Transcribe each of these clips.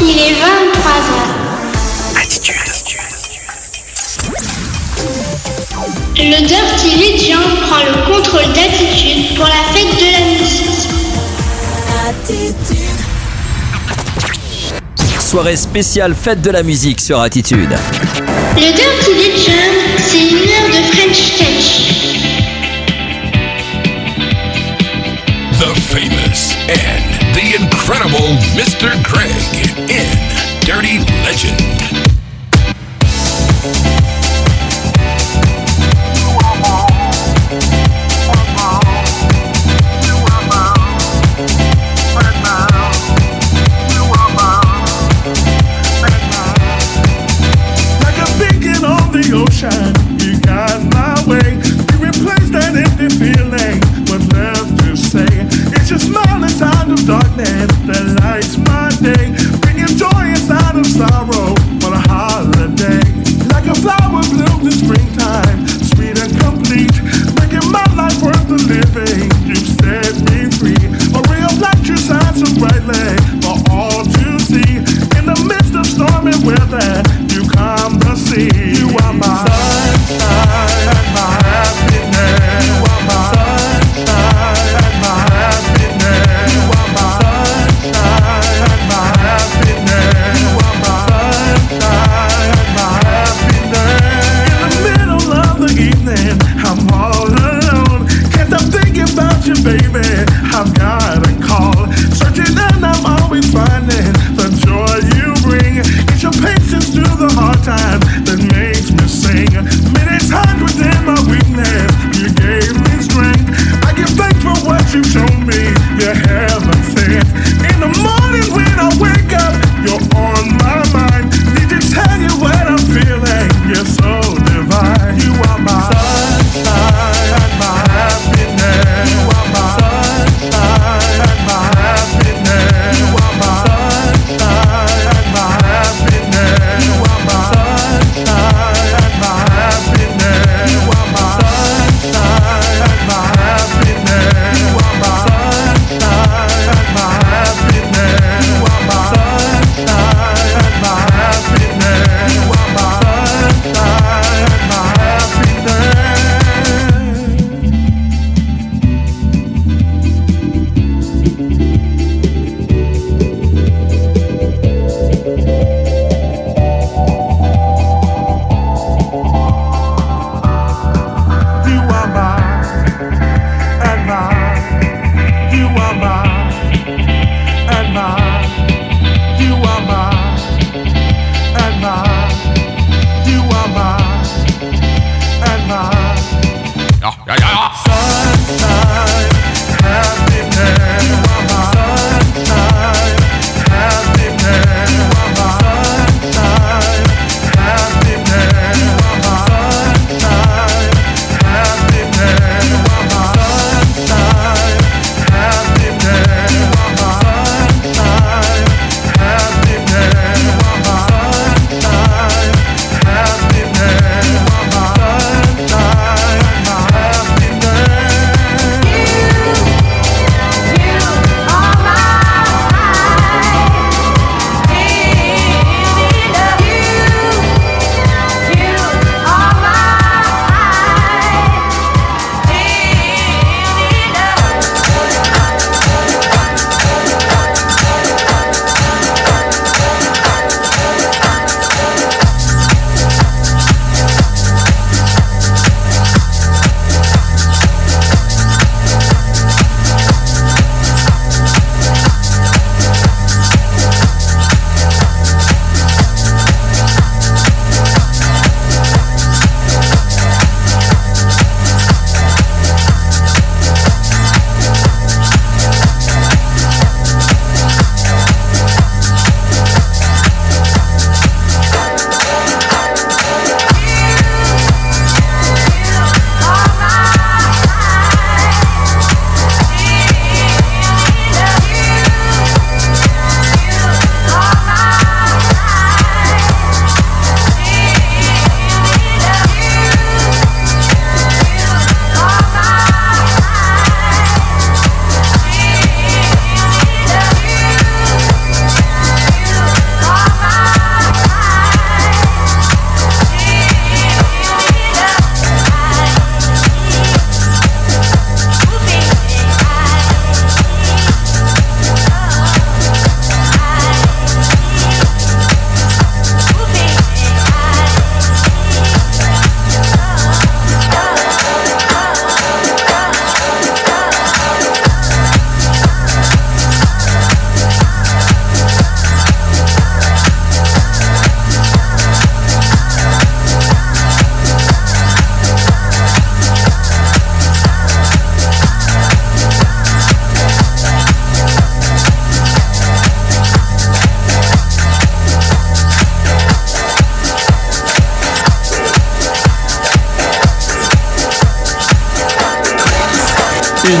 Il est 23h. Attitude. Le Dirty Legion prend le contrôle d'attitude pour la fête de la musique. Attitude. Soirée spéciale fête de la musique sur Attitude. Le Dirty Legion, c'est une heure de French Touch. The famous and incredible Mr. Greg in Dirty Legend.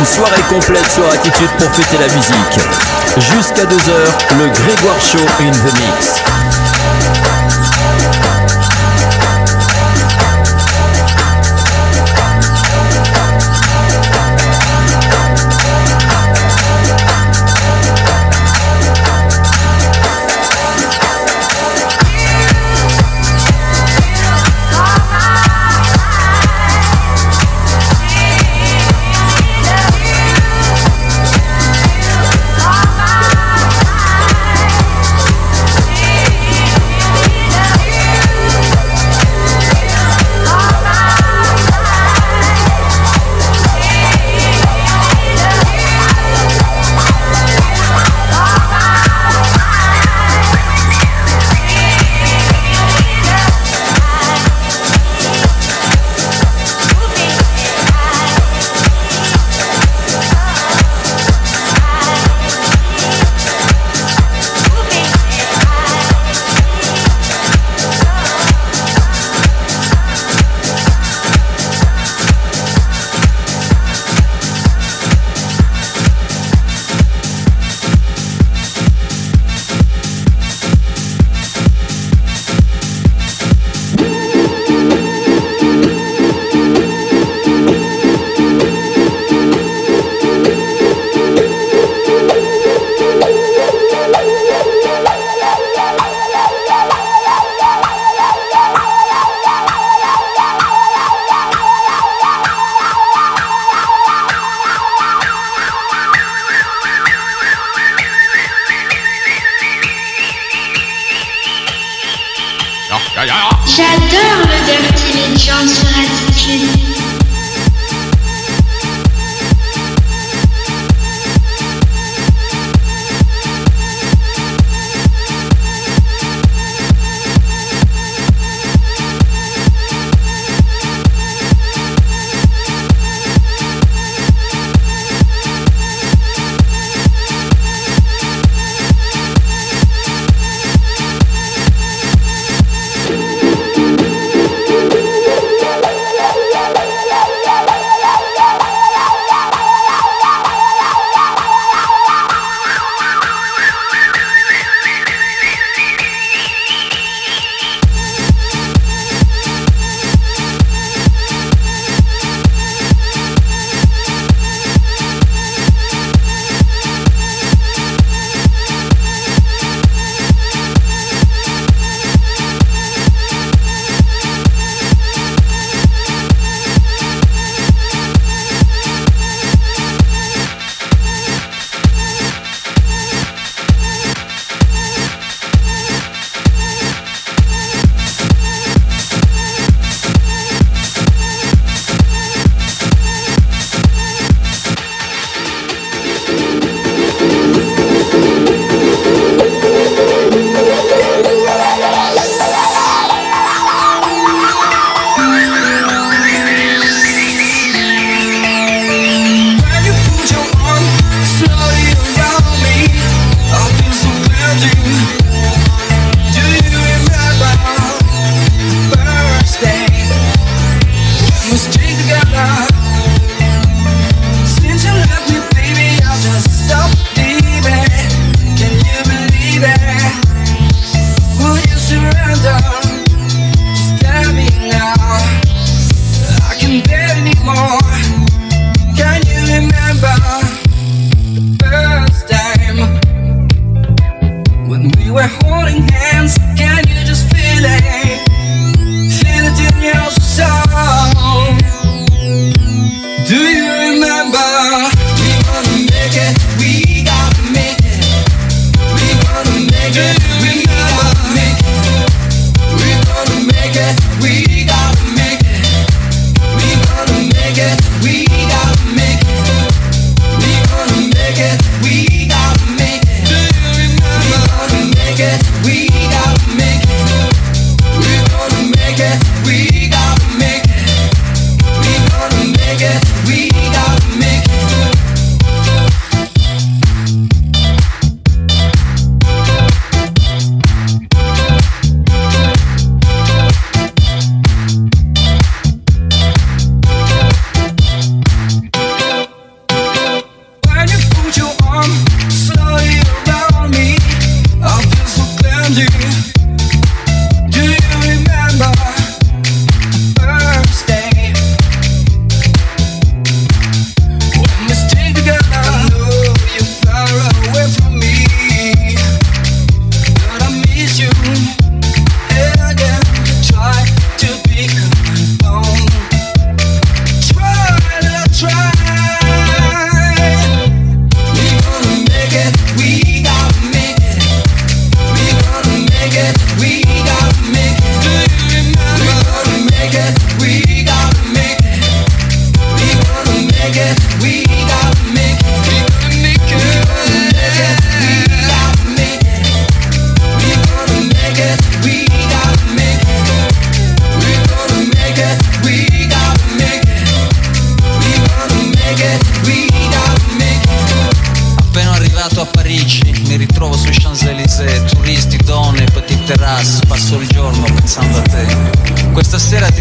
Une soirée complète sur Attitude pour fêter la musique. Jusqu'à 2h, le Grégoire Show in the Mix. J'adore l'odeur qui les gens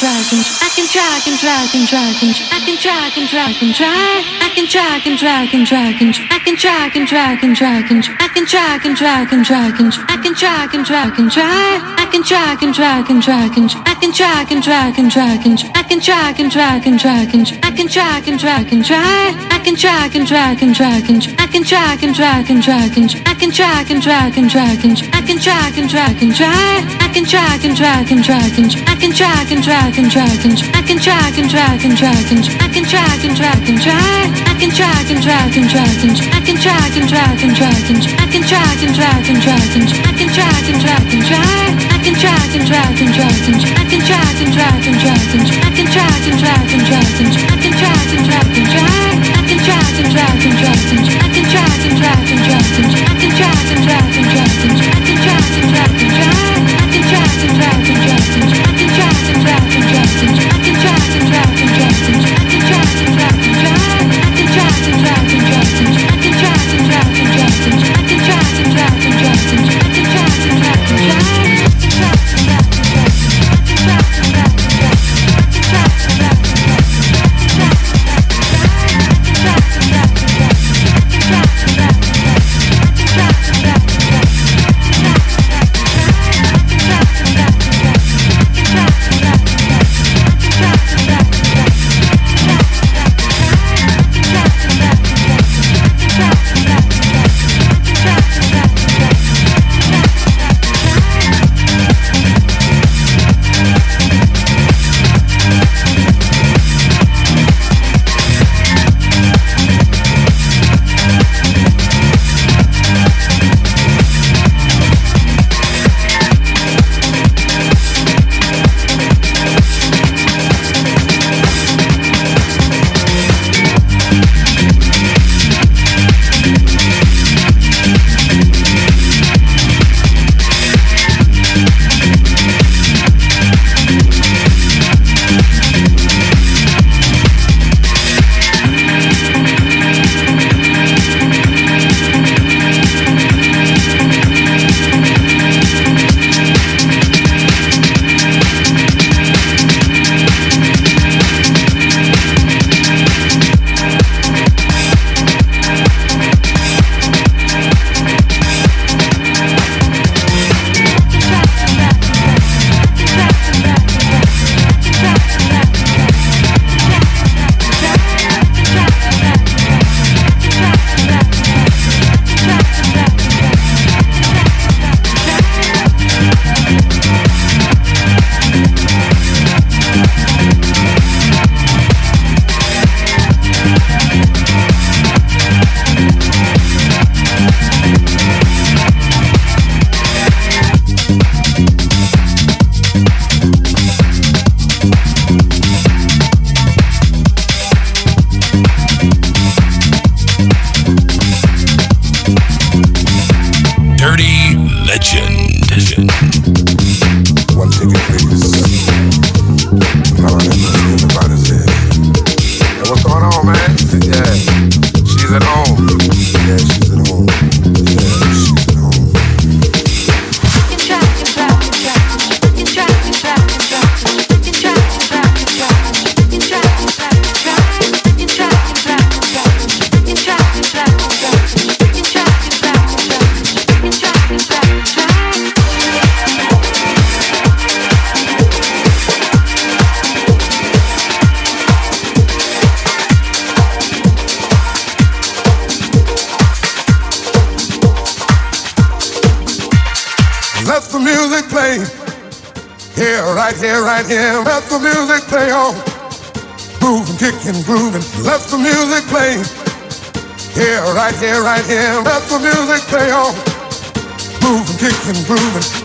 can try, I can can try, can try, can try, I can try, can try, can try, I can can try, can try, can try, I can can try, can try, can try, I can can try, can try, can try, I can try, can try, can try, I can can try, can try, can try, I can can try, can try, can try, I can try, can try, can try, can try, I can try, can try, can try. I can try, can try, can try, can. I can try, can try, can try, can. I can try, can try, can try, can try. Can try, can try, can. I can try, can try, can try, can try. I can try, can try, can try, can try. I can try, can try, can try, can. I can try, can try, can try. I can try, can try, can try, can. I can try, can try, can try, can. I can try, can try, can try, can. I can try, can try, can try. I can try, can try, can try, can. I can try, can try, can try, can. I can try, can try, can try, can. I can try, can try, can try. I can try, can try, can try, can. I can try, can try, can try, can. I can try, can try, can try, can try. I can try, to drive and drive and the child. And the child and dressing. And. I can Here, right here, right here. Let the music play oh. on. Moving, kicking, grooving. Let the music play. Here, right here, right here. Let the music play oh. on. Moving, kicking, grooving.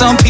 some people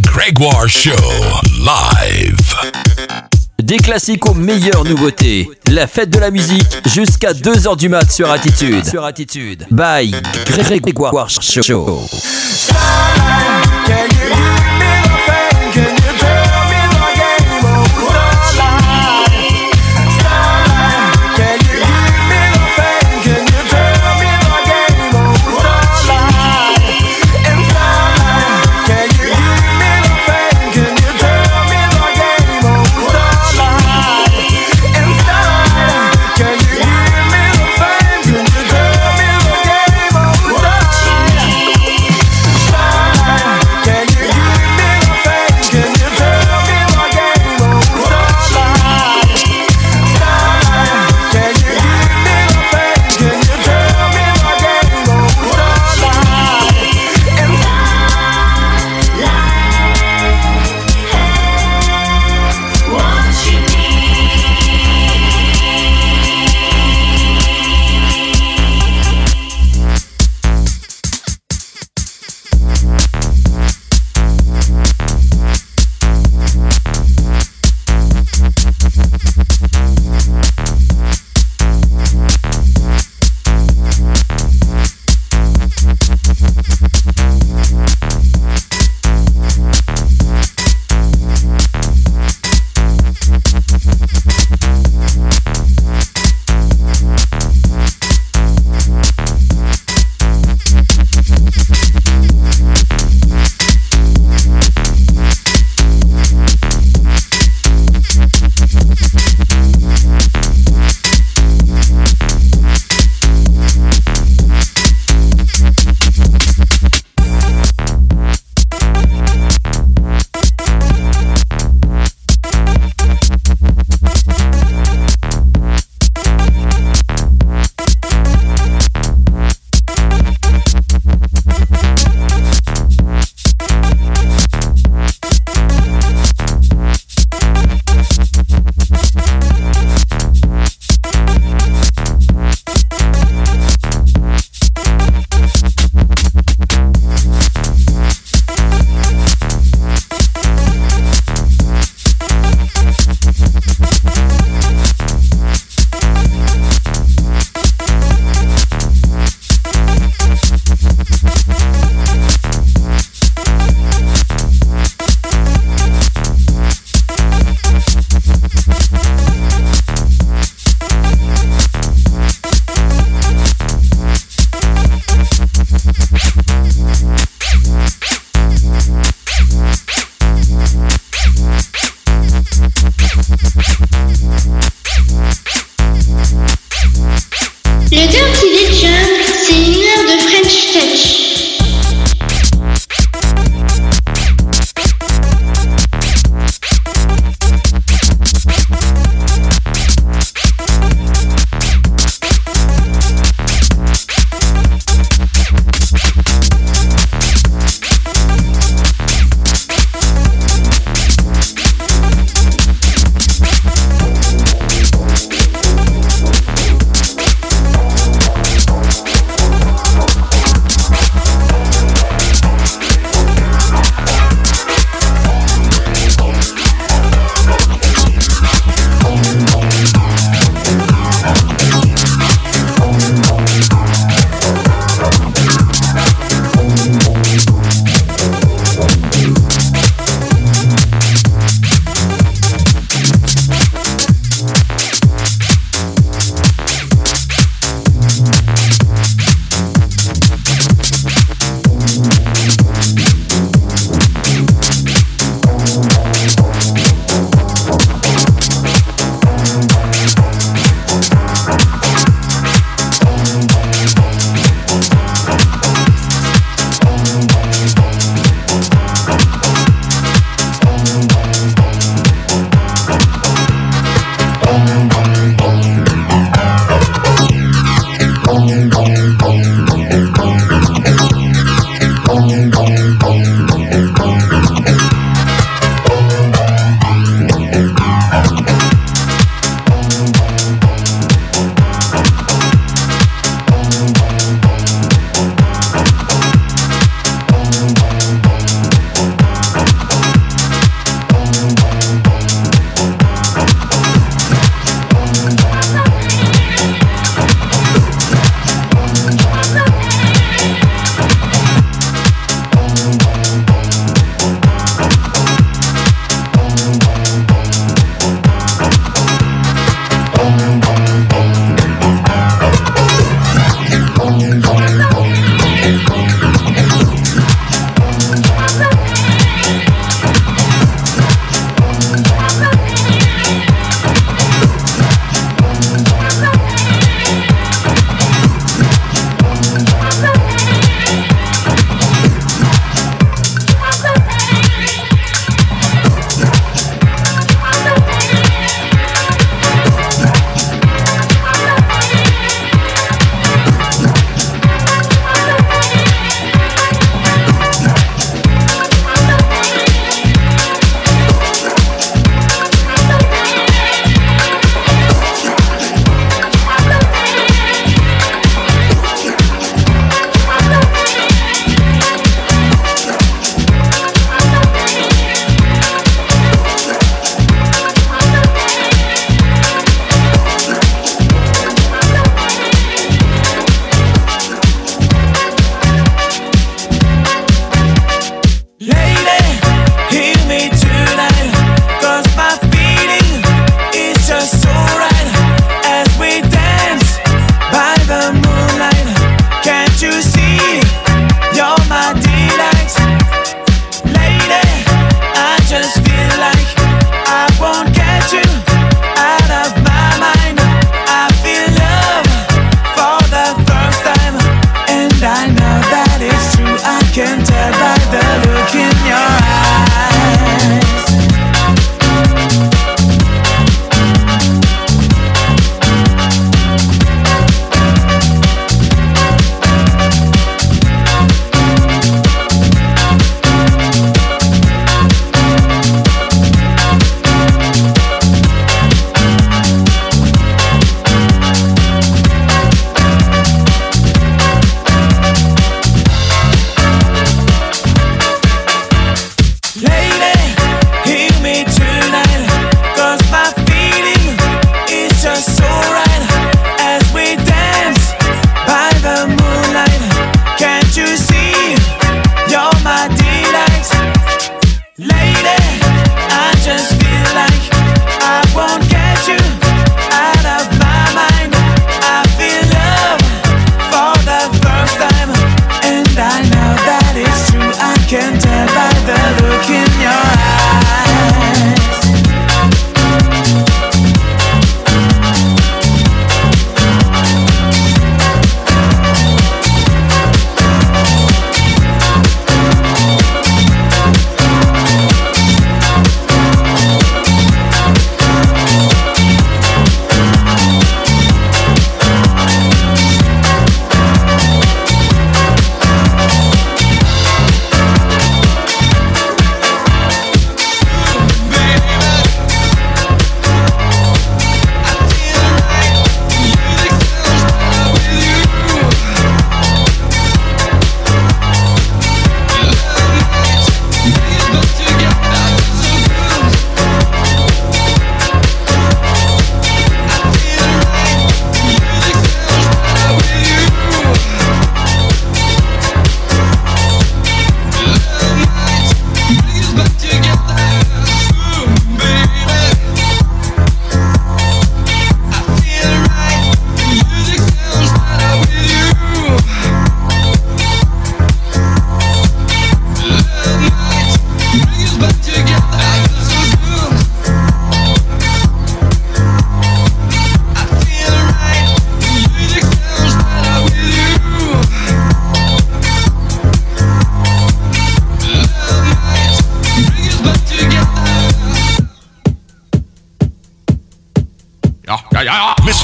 Grégoire Show, live. Des classiques aux meilleures nouveautés. La fête de la musique jusqu'à 2h du mat sur Attitude. Sur Attitude. Bye Grégoire Show.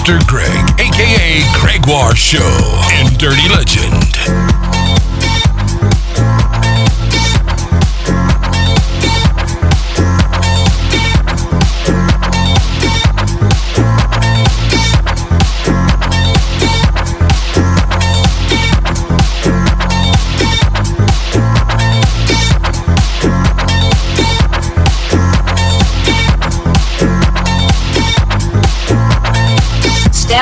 Mr. Greg, aka Greg Gregoire Show and Dirty Legend.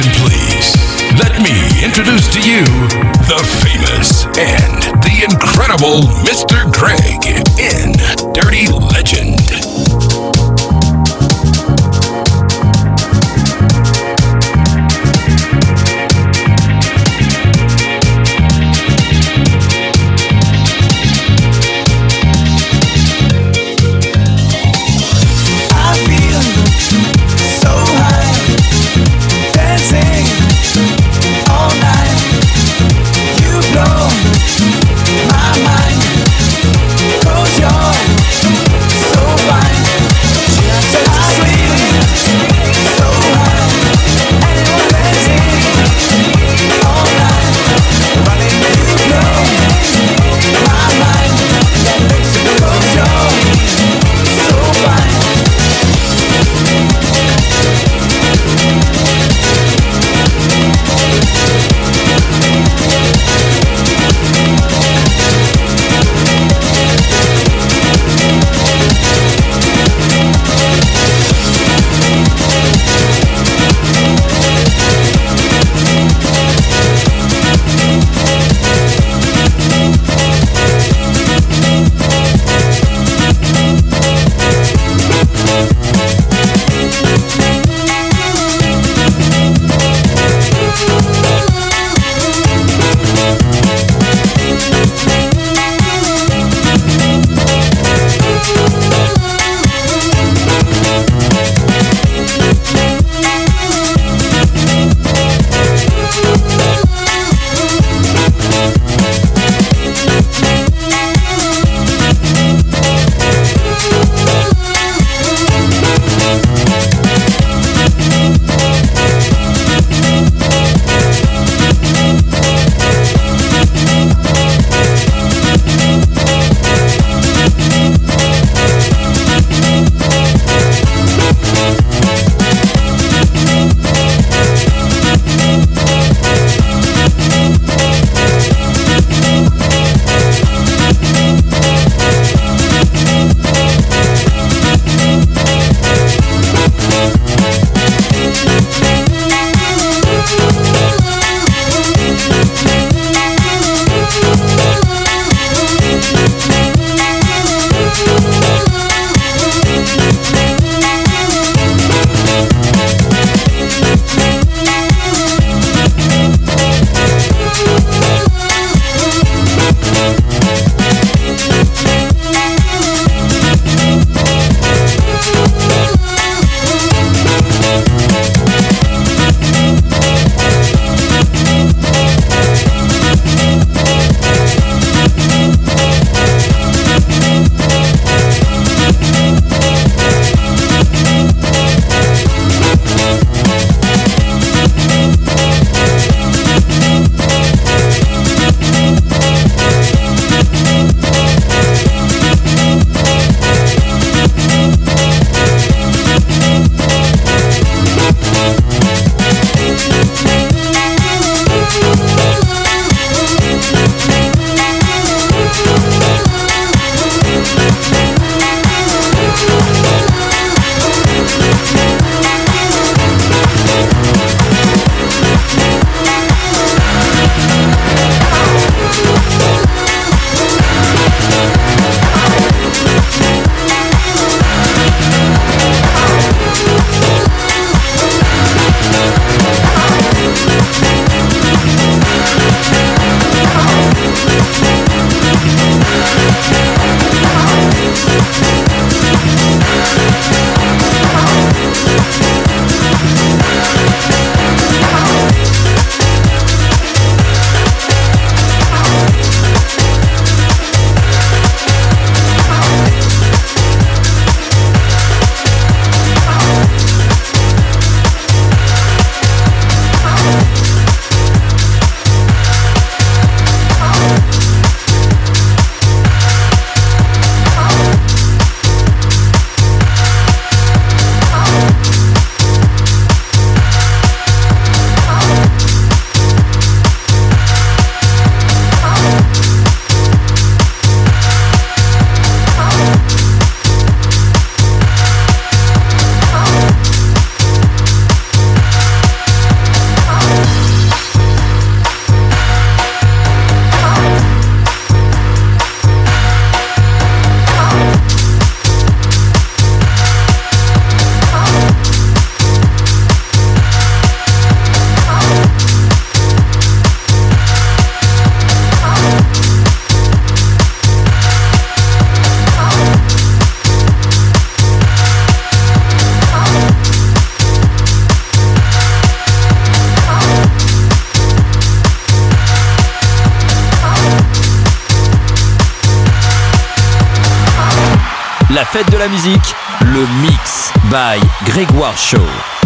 please, let me introduce to you the famous and the incredible Mr. Greg in Dirty Legend. La fête de la musique, le mix by Grégoire Show.